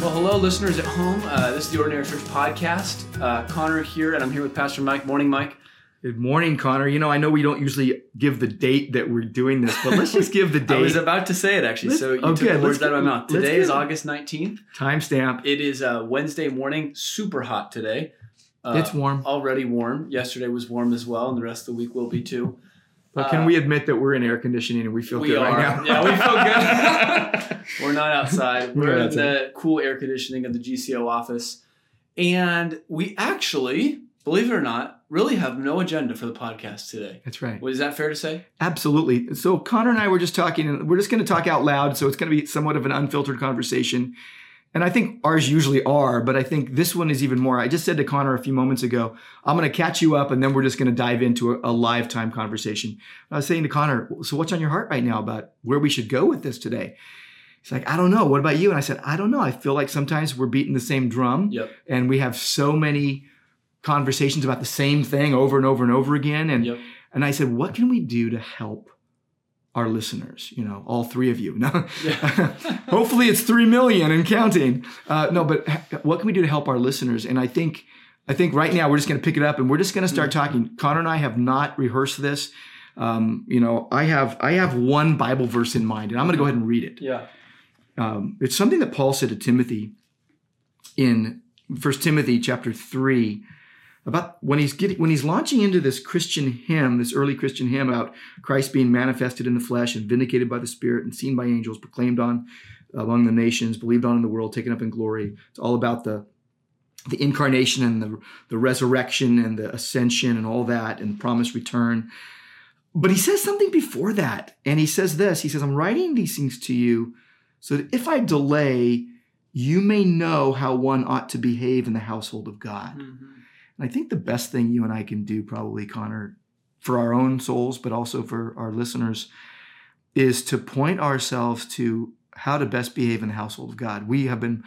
Well, hello, listeners at home. Uh, this is the Ordinary Church podcast. Uh, Connor here, and I'm here with Pastor Mike. Morning, Mike. Good morning, Connor. You know, I know we don't usually give the date that we're doing this, but let's just give the date. I was about to say it actually, Let's- so you okay, took the let's out of my get- mouth. Today is August 19th. Timestamp. It is uh, Wednesday morning, super hot today. Uh, It's warm. Already warm. Yesterday was warm as well, and the rest of the week will be too. But can uh, we admit that we're in air conditioning and we feel we good are. right now? Yeah, we feel good. We're not outside. We're in the cool air conditioning of the GCO office. And we actually, believe it or not, really have no agenda for the podcast today. That's right. Was that fair to say? Absolutely. So Connor and I were just talking, and we're just going to talk out loud. So it's going to be somewhat of an unfiltered conversation. And I think ours usually are, but I think this one is even more. I just said to Connor a few moments ago, I'm going to catch you up and then we're just going to dive into a, a live time conversation. I was saying to Connor, so what's on your heart right now about where we should go with this today? He's like, I don't know. What about you? And I said, I don't know. I feel like sometimes we're beating the same drum Yep. and we have so many conversations about the same thing over and over and over again. And Yep. and I said, what can we do to help our listeners? You know, all three of you. No, hopefully it's three million and counting. Uh, no, but what can we do to help our listeners? And I think, I think right now we're just going to pick it up and we're just going to start talking. Connor and I have not rehearsed this. Um, you know, I have I have one Bible verse in mind, and I'm going to go ahead and read it. yeah. Um, it's something that Paul said to Timothy in First Timothy chapter three about when he's getting when he's launching into this Christian hymn, this early Christian hymn about Christ being manifested in the flesh and vindicated by the Spirit and seen by angels, proclaimed on among the nations, believed on in the world, taken up in glory. It's all about the the incarnation and the the resurrection and the ascension and all that and promised return. But he says something before that, and he says this. He says, "I'm writing these things to you." so that if I delay, you may know how one ought to behave in the household of God. Mhm. And I think the best thing you and I can do, probably, Connor, for our own souls, but also for our listeners, is to point ourselves to how to best behave in the household of God. We have been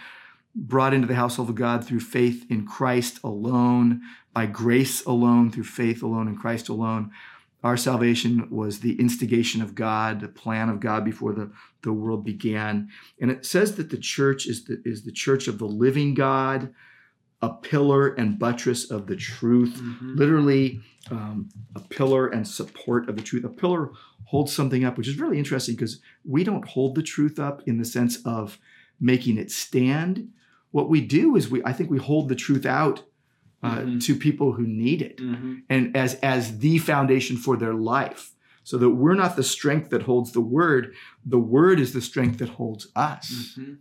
brought into the household of God through faith in Christ alone, by grace alone, through faith alone in Christ alone. Our salvation was the instigation of God, the plan of God before the, the world began. And it says that the church is the, is the church of the living God, a pillar and buttress of the truth Mhm. literally um, a pillar and support of the truth. A pillar holds something up, which is really interesting because we don't hold the truth up in the sense of making it stand. What we do is we, I think, we hold the truth out uh, Mhm. to people who need it, Mhm. and as as the foundation for their life, so that we're not the strength that holds the word. The word is the strength that holds us, Mhm.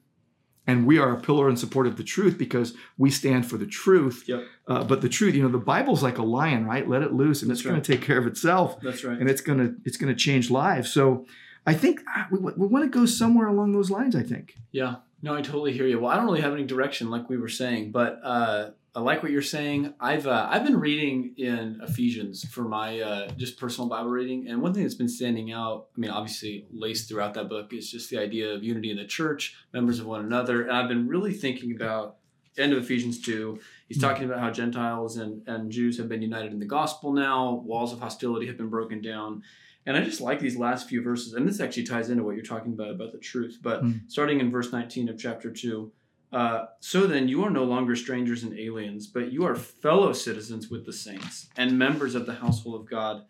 And we are a pillar and support of the truth because we stand for the truth. Yep. Uh, but the truth, you know, the Bible's like a lion, right? Let it loose, and That's it's going to take care of itself, That's right. and it's going to it's going to change lives. So, I think ah, we, we want to go somewhere along those lines. I think. Yeah, no, I totally hear you. Well, I don't really have any direction, like we were saying, but uh, I like what you're saying. I've uh, I've been reading in Ephesians for my uh, just personal Bible reading, and one thing that's been standing out. I mean, obviously laced throughout that book is just the idea of unity in the church, members of one another, and I've been really thinking about end of Ephesians two. He's Hmm. talking about how Gentiles and and Jews have been united in the gospel now. Walls of hostility have been broken down. And I just like these last few verses, and this actually ties into what you're talking about about the truth. But Hmm. starting in verse 19 of chapter 2, uh, so then you are no longer strangers and aliens, but you are fellow citizens with the saints and members of the household of God,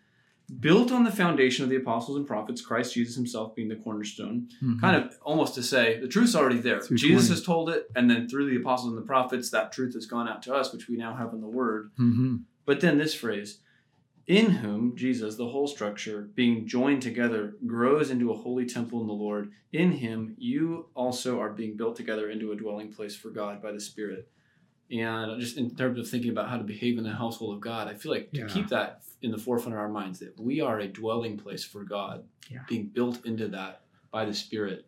built on the foundation of the apostles and prophets, Christ Jesus himself being the cornerstone. Kind of almost to say the truth's already there. Jesus 20. has told it, and then through the apostles and the prophets, that truth has gone out to us, which we now have in the Word. hmm But then this phrase, in whom Jesus, the whole structure, being joined together, grows into a holy temple in the Lord. In him, you also are being built together into a dwelling place for God by the Spirit. And just in terms of thinking about how to behave in the household of God, I feel like Yeah. to keep that in the forefront of our minds that we are a dwelling place for God, Yeah. being built into that by the Spirit.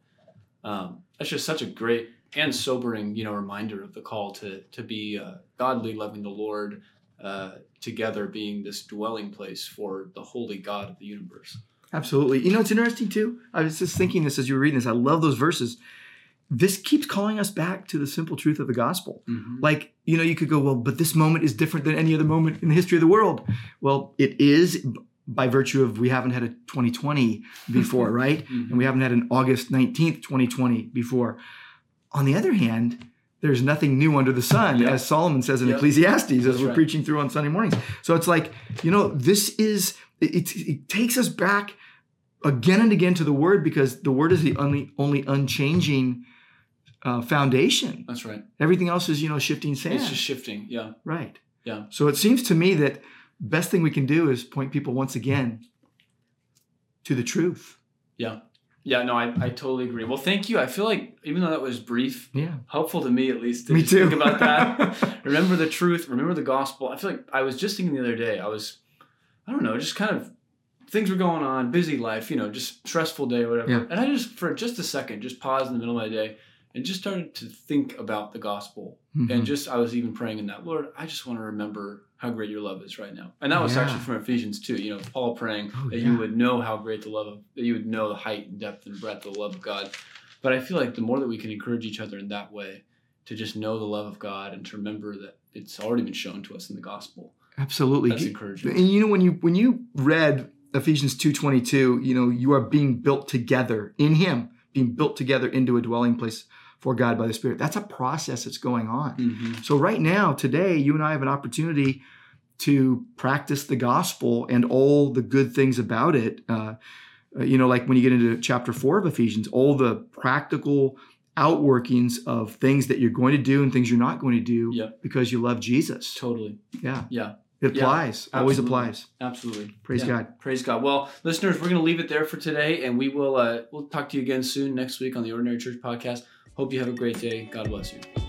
Um, that's just such a great and sobering, you know, reminder of the call to to be uh, godly, loving the Lord, uh, together being this dwelling place for the holy God of the universe. Absolutely. You know, it's interesting too. I was just thinking this as you were reading this. I love those verses. This keeps calling us back to the simple truth of the gospel. Like, you know, you could go, well, but this moment is different than any other moment in the history of the world. Well, it is by virtue of we haven't had a 2020 before, right? Mhm. And we haven't had an August 19th, 2020 before. On the other hand, there's nothing new under the sun, Yep. as Solomon says in Yep. Ecclesiastes, as That's we're right. preaching through on Sunday mornings. So it's like, you know, this is, it, it, takes us back again and again to the Word because the Word is the only, only unchanging uh, foundation. That's right. Everything else is, you know, shifting sand. It's just shifting. Yeah. right. Yeah. So it seems to me that best thing we can do is point people once again to the truth. Yeah. Yeah. No, I, I totally agree. Well, thank you. I feel like even though that was brief, Yeah. helpful to me at least to Me too. think about that. remember the truth. Remember the gospel. I feel like I was just thinking the other day. I was, I don't know, just kind of things were going on, busy life, you know, just stressful day or whatever. Yeah. And I just for just a second just paused in the middle of my day and just started to think about the gospel. Mhm. And just I was even praying in that, Lord, I just want to remember how great your love is right now. And that was Yeah. actually from Ephesians 2, you know, Paul praying Oh, that yeah. you would know how great the love of that you would know the height and depth and breadth of the love of God. But I feel like the more that we can encourage each other in that way, to just know the love of God and to remember that it's already been shown to us in the gospel. Absolutely. That's encouraging. And you know when you when you read Ephesians 2:22, you know, you are being built together in him, being built together into a dwelling place for God by the Spirit. That's a process that's going on. Mhm. So right now, today, you and I have an opportunity to practice the gospel and all the good things about it. Uh, uh, you know, like when you get into chapter four of Ephesians, all the practical outworkings of things that you're going to do and things you're not going to do Yep. because you love Jesus. Totally. Yeah, Yeah. it Yeah, applies. Always applies. Absolutely. Praise Yeah. God. Praise God. Well, listeners, we're going to leave it there for today, and we will uh, we'll talk to you again soon next week on the Ordinary Church Podcast. Hope you have a great day. God bless you.